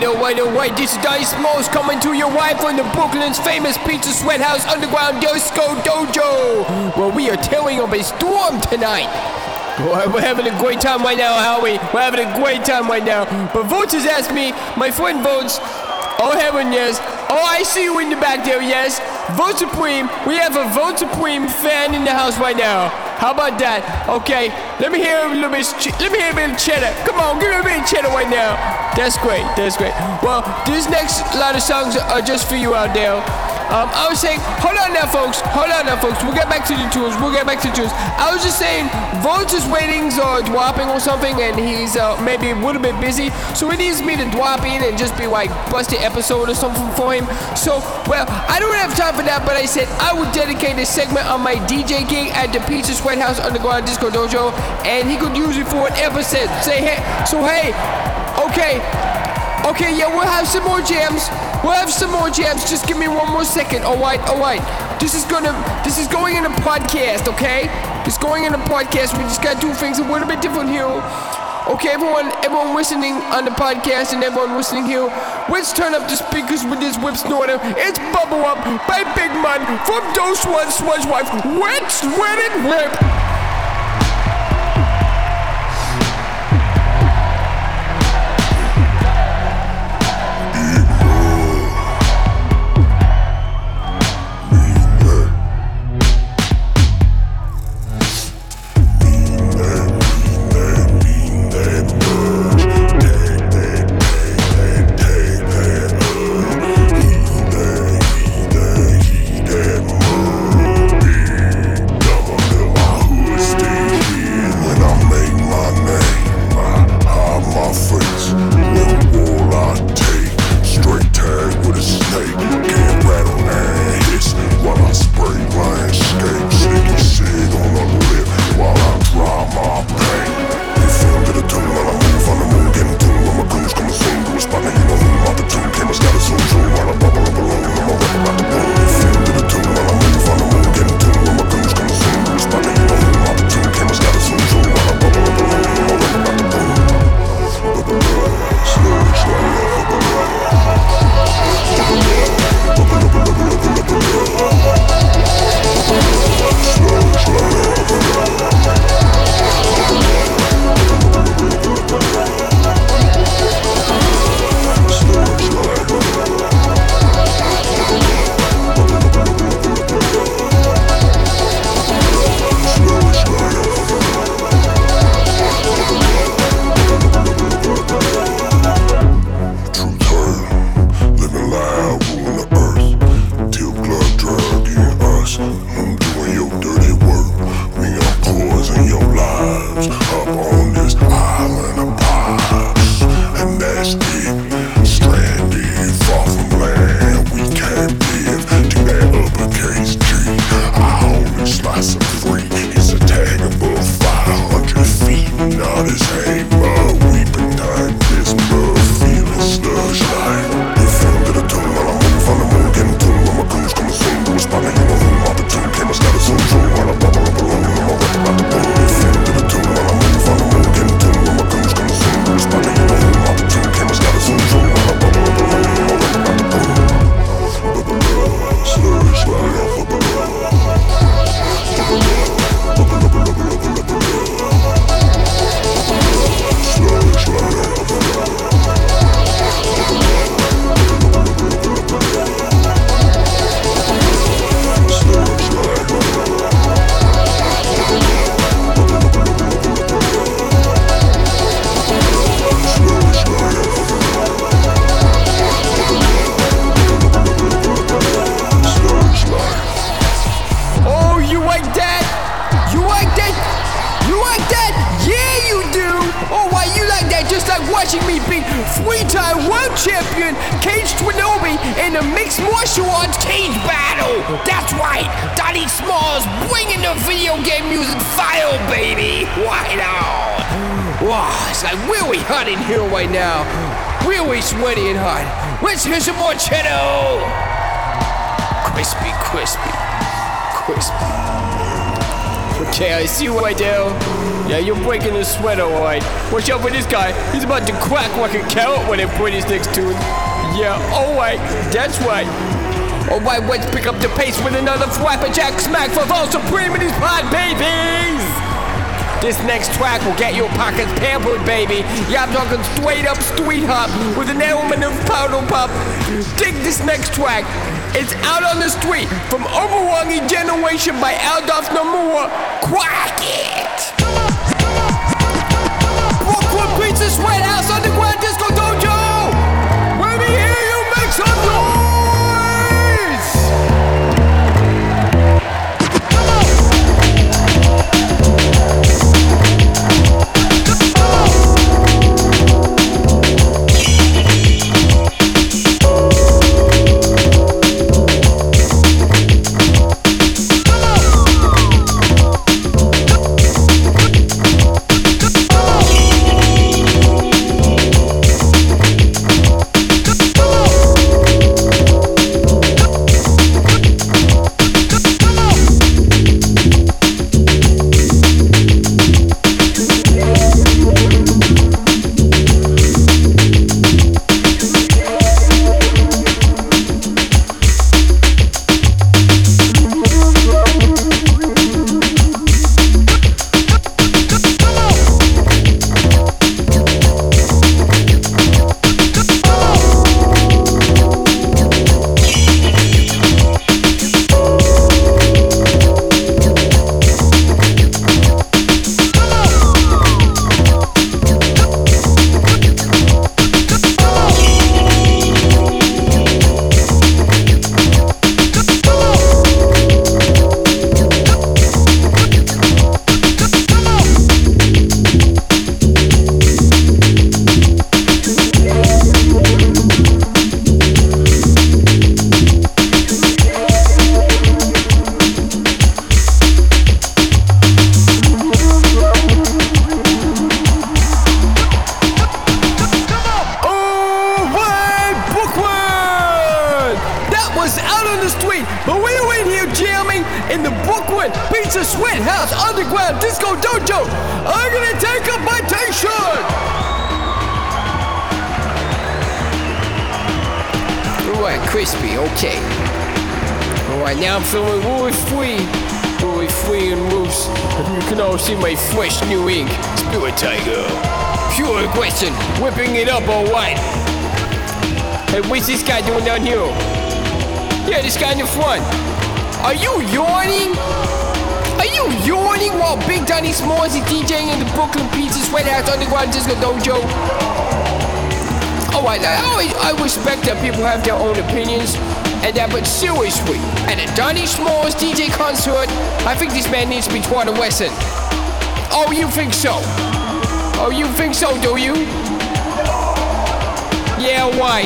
Alright, alright, alright, alright. This is Donnie Smalls coming to you live from the Brooklyn's famous Pizza Sweat House Underground Disco Dojo, where we are tearing up a storm tonight. We're having a great time right now, Howie. We're having a great time right now. But Votes has asked me, my friend Votes, oh heaven, yes. Oh, I see you in the back there, yes. Vote Supreme, we have a Vote Supreme fan in the house right now. How about that? Okay, let me hear a little bit. Let me hear a bit of cheddar. Come on, give me a bit of cheddar right now. That's great. That's great. Well, this next lot of songs are just for you out there. Um, I was saying, hold on now, folks. Hold on now, folks. We'll get back to the tunes. We'll get back to the tunes. I was just saying, Vulture's ratings are dropping or something, and he's uh, maybe a little bit busy. So he needs me to drop in and just be like, bust an episode or something for him. So, well, I don't have time for that, but I said I would dedicate a segment on my DJ gig at the Pizza Sweat House Underground Disco Dojo, and he could use it for an episode. Say, hey, so hey, okay, okay, yeah, we'll have some more jams. We'll have some more jams. Just give me one more second. All right, all right. This is gonna, this is going in a podcast, okay? It's going in a podcast. We just gotta do things a little bit different here. Okay, everyone, everyone listening on the podcast and everyone listening here, let's turn up the speakers with this whip snorter. It's Bubble Up by Big Man from Dose One Smudge Wife. Wet, sweat it, whip. watching three-time world champion Cage Twinobi in a mixed martial arts cage battle. That's right, Donnie Smalls bringing the video game music file, baby. Right on. Wow, it's like really hot in here right now. Really sweaty and hot. Let's hear some more cheddar. Crispy, crispy, crispy. Okay, I see what I do. Yeah, you're breaking the sweat, alright. Watch out for this guy. He's about to crack like a carrot when I put his next to him. Yeah, alright. That's right. Alright, let's pick up the pace with another Flapperjack smack for Vol Supreme in his pod, babies! This next track will get your pockets pampered, baby. Yeah, I'm talking straight up street hop with an element of powder pop. Dig this next track. It's out on the street from Overwangi Generation by Aldolf Namur. Quack it! Brooklyn Pizza Sweat House Underground Disco see my fresh new ink. Spirit Tiger. Pure aggression, whipping it up alright. Hey, what's this guy doing down here? Yeah, this guy in the front. Are you yawning? Are you yawning while Big Donny Smalls is DJing in the Brooklyn Pizza Sweat House Underground Disco Dojo? Alright, I, always- I respect that people have their own opinions and that, but seriously, at a Donny Smalls DJ concert, I think this man needs to be taught a lesson. Oh, you think so? Oh, you think so, do you? Yeah, why?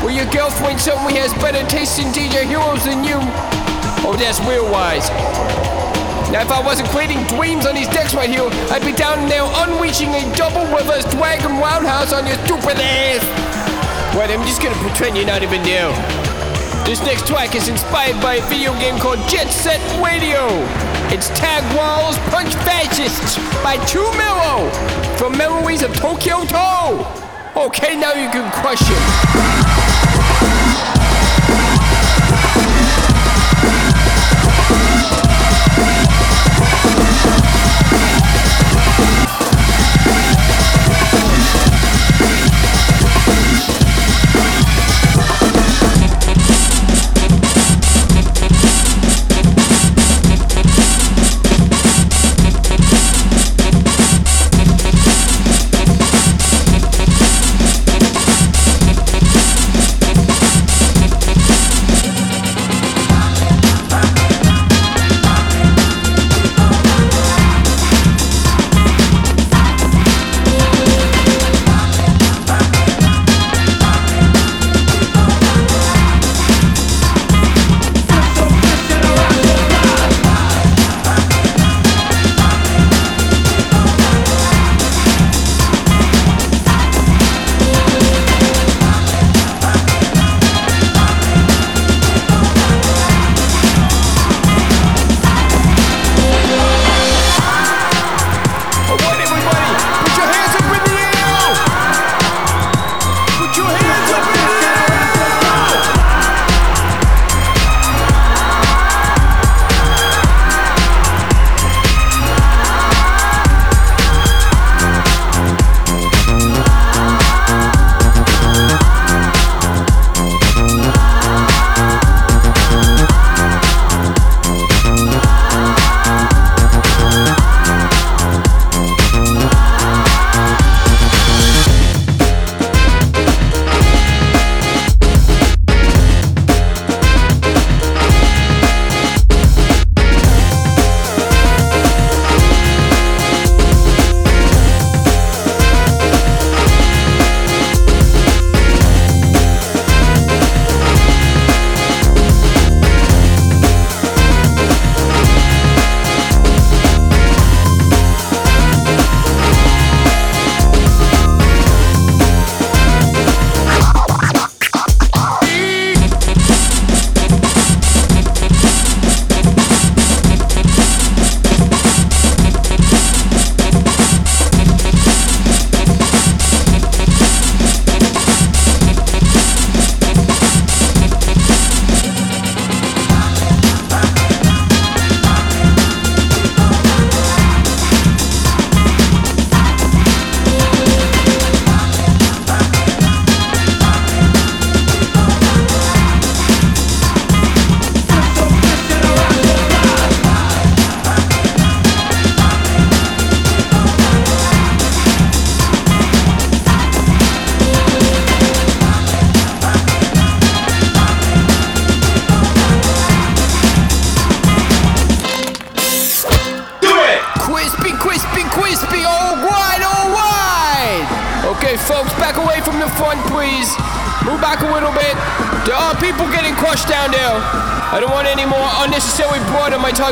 Well, your girlfriend certainly has better taste in DJ heroes than you. Oh, that's real wise. Now, if I wasn't creating dreams on these decks right here, I'd be down there unleashing a double reverse dragon roundhouse on your stupid ass. Wait, I'm just gonna pretend you're not even there. This next track is inspired by a video game called Jet Set Radio. It's Tag Walls Punch Fascists by Two Mero from Memories of Tokyo Toe. Okay, now you can crush.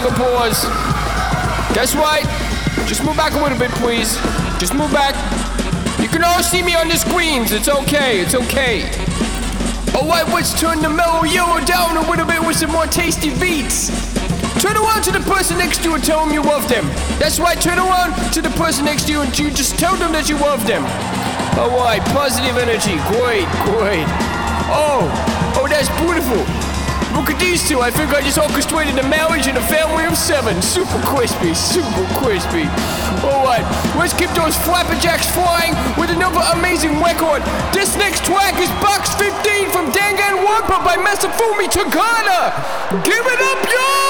My tiger. Guess what? Just move back a little bit, please. Just move back. You can all see me on the screens. It's okay. It's okay. Oh, Alright, let's turn the mellow yellow down a little bit with some more tasty beats. Turn around to the person next to you and tell them you love them. That's right, turn around to the person next to you and you just tell them that you love them. Alright, positive energy. Great, great. Oh, oh, that's beautiful. Look at these two. I think I just orchestrated a marriage and a family of seven. Super crispy, super crispy. Alright, let's keep those flapperjacks flying with another amazing record. This next track is Box 15 from Danganronpa by Masafumi Takada. Give it up, yo!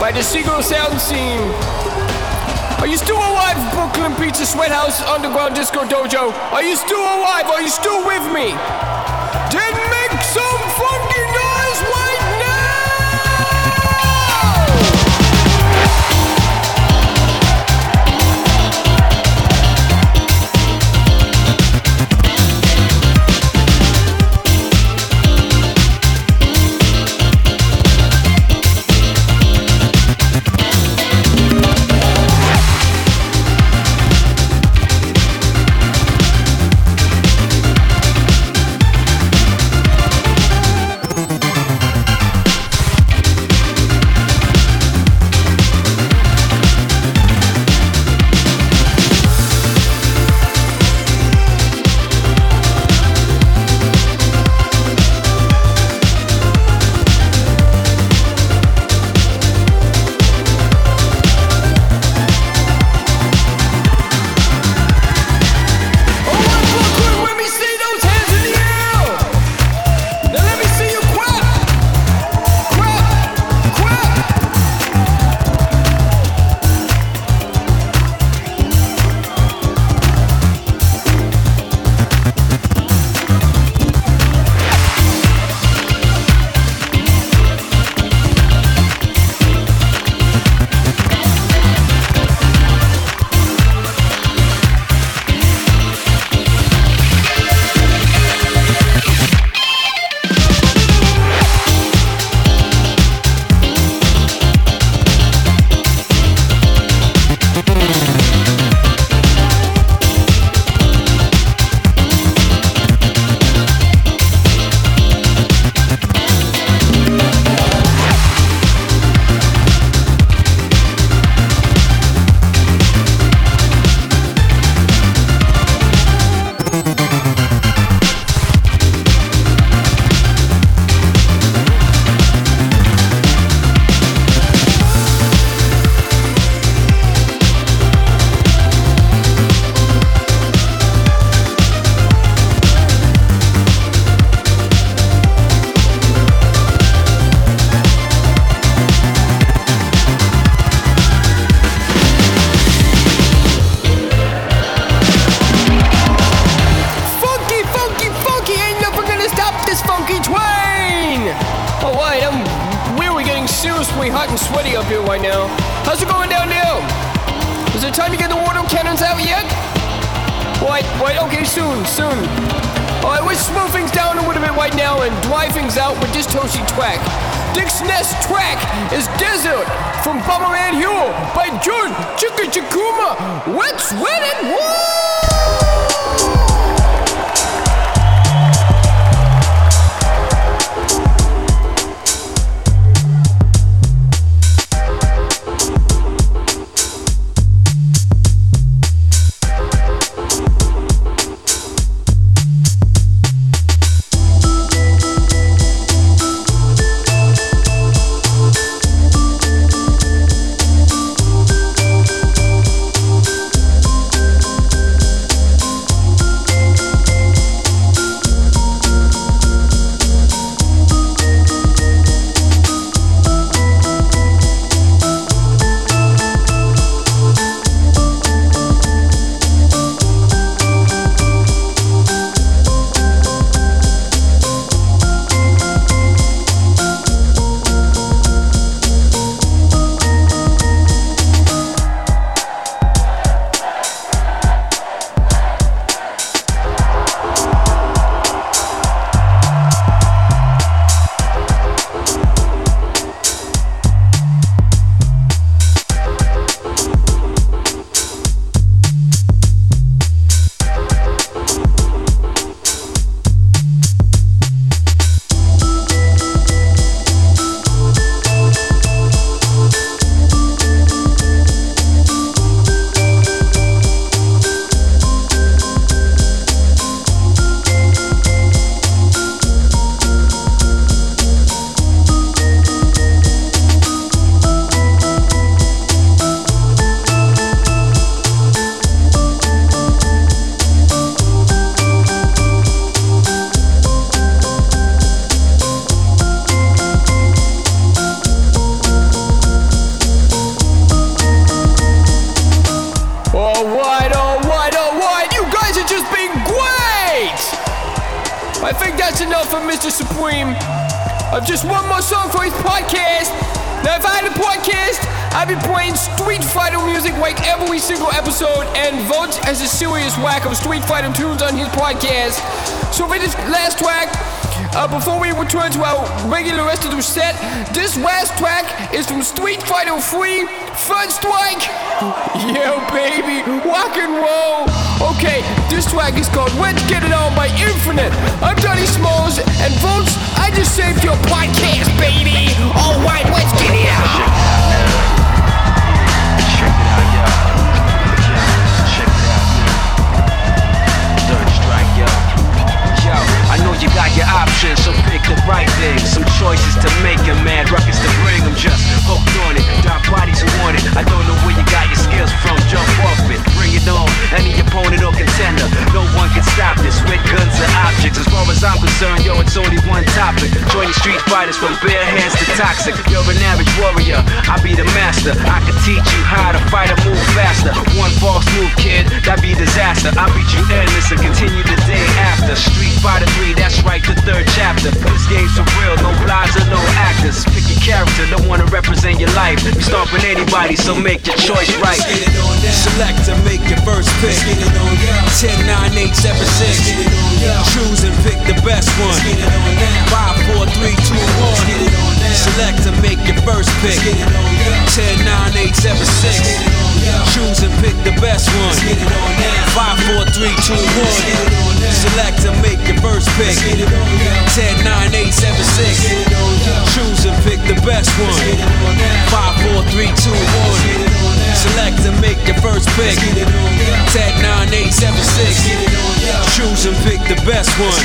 By the Seagull Sound Scene. Are you still alive, Brooklyn Pizza Sweathouse Underground Disco Dojo? Are you still alive? Are you still with me? Then make some funky Alright, I'm really getting seriously hot and sweaty up here right now. How's it going down there? Is it time to get the water cannons out yet? Right, right, okay, soon, soon. Alright, let's slow things down a little bit right now and dry things out with this toasty track. Dick's Nest track is Desert from Bomberman Hero by Jun Chika Chikuma. Let's let it woo! Serious whack of Street Fighter tunes on his podcast. So for this last track, uh, before we return to our regular rest of the set, this last track is from Street Fighter 3 Third Strike. yeah, baby, rock and roll. Okay, this track is called Let's Get It On by Infinite. I'm Johnny Smalls, and folks, I just saved your podcast, baby. All right, let's get it on. I know you got your options, so pick the right thing. Some choices to make and mad rockets to bring them. Just hooked on it, drop bodies who want it. I don't know where you got your skills from, jump off it, bring it on. Any opponent or contender, no one can stop this with guns and objects. As far as I'm concerned, yo, it's only one topic. Joining street fighters from bare hands to toxic. You're an average warrior, I be the master. I can teach you how to fight and move faster. One false move, kid, that'd be disaster. I beat you endless and continue the day after. Street Fighter 3, that's right, the third chapter. This game's for real, no lies or no actors. Pick your character, don't wanna represent your life. You stomping anybody, so make your choice right. Select to make your first pick. 10, 9, 8, 7, 6. Choose and pick the best one. 5, 4, 3, 2, 1. Select to make your first pick. 10, 9, 8, 7, 6. Choose and pick the best one. 5, 4, 3, 2, 1. Select to make your first pick. 10, 9, 8, 7, 6. Choose and pick the best one. 5, 4, 3, 2, 1. Select and make your first pick. 10, 9, 8, 7, 6. Choose and pick the best one.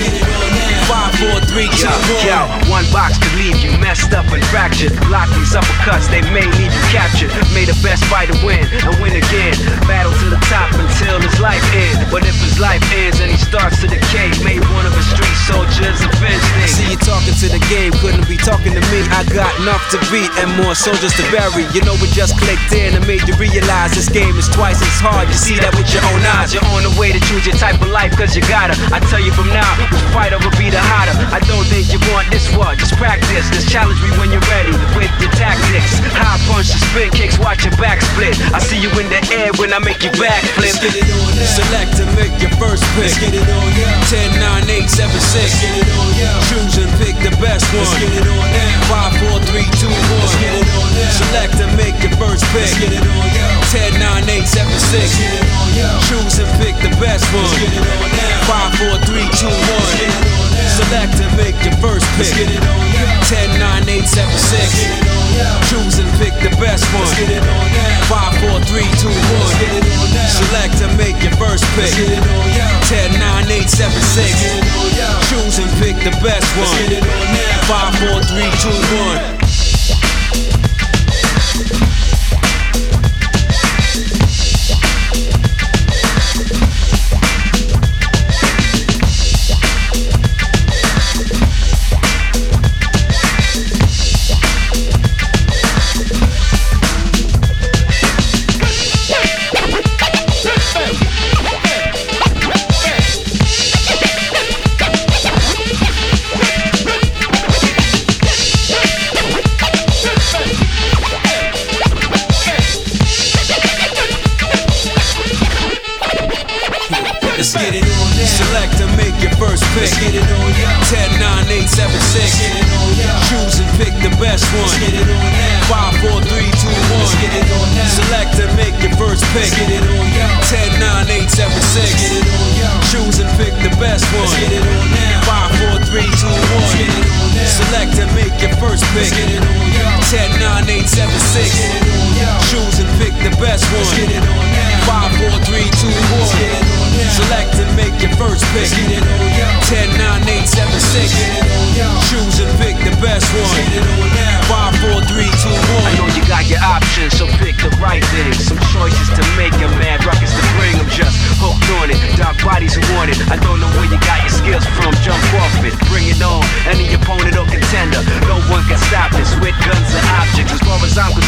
5, 4, 3, 2, 1. Yo, one box could leave you messed up and fractured. Block these uppercuts, they may leave you captured. May the best fighter win and win again. Battle to the top until his life ends. But if his life ends and he starts to decay, may one of his street soldiers avenge me. See you talking to the game, couldn't be talking to me. I got enough to beat and more soldiers to bury. You know we just clicked in and made you realize this game is twice as hard. You see that with your own eyes. You're on the way to choose your type of life, cause you gotta. I tell you from now, which fighter will be the hotter. I don't think you want this one, just practice. Just challenge me when you're ready with your tactics. High punch, spin kicks, watch your back split. I see you in the air when I make it you backflip. Select to make your first pick. 10, 9, 8, 7, 6. Choose and pick the best one. 5, 4, 3, 2, 1. Select to make your first pick. 10, 9, 8, 7, 6. Choose and pick the best one. 5, 4, 3, 2, 1. Select to make your first pick. 10, 9, 8, 7, 6. Choose and pick the best one. 5, 4, 3, 2, 1. Select to make your first pick. 10, The best one. 5, 4, 3, 2, 1. Let's get it on now. Select to make your first pick. Let's get it on now. 10, 9, 8, 7, 6. get it on now. Choose and pick the best one. Let's get it on now. 5, 4, 3, 2, 1. Let's get it on now. Select to make your first pick. Let's get it on now. 10, 9, 8, 7, 6. get it on now. Choose and pick the best one. Let's get it on now. 5, 4, 3, 2, 1. Let's get it on now. Select to make your first pick. Let's get it on now. 10, 9, 8, 7, 6. get it on now. Choose and pick the best one. Let's get it on now. 5, 4, 3, 2, 1. Let's get it on now. Select and make your first pick. 10, 9, 8, 7, 6. Choose and pick the best one. 5, 4, 3, 2, 1. I know you got your options, so pick the right thing. Some choices to make and mad rockets to bring. them. just hooked on it. Dark bodies want it. I don't know where you got your skills from. Jump off it. Bring it on. Any opponent or contender. No one can stop this. With guns and objects. As far as I'm concerned,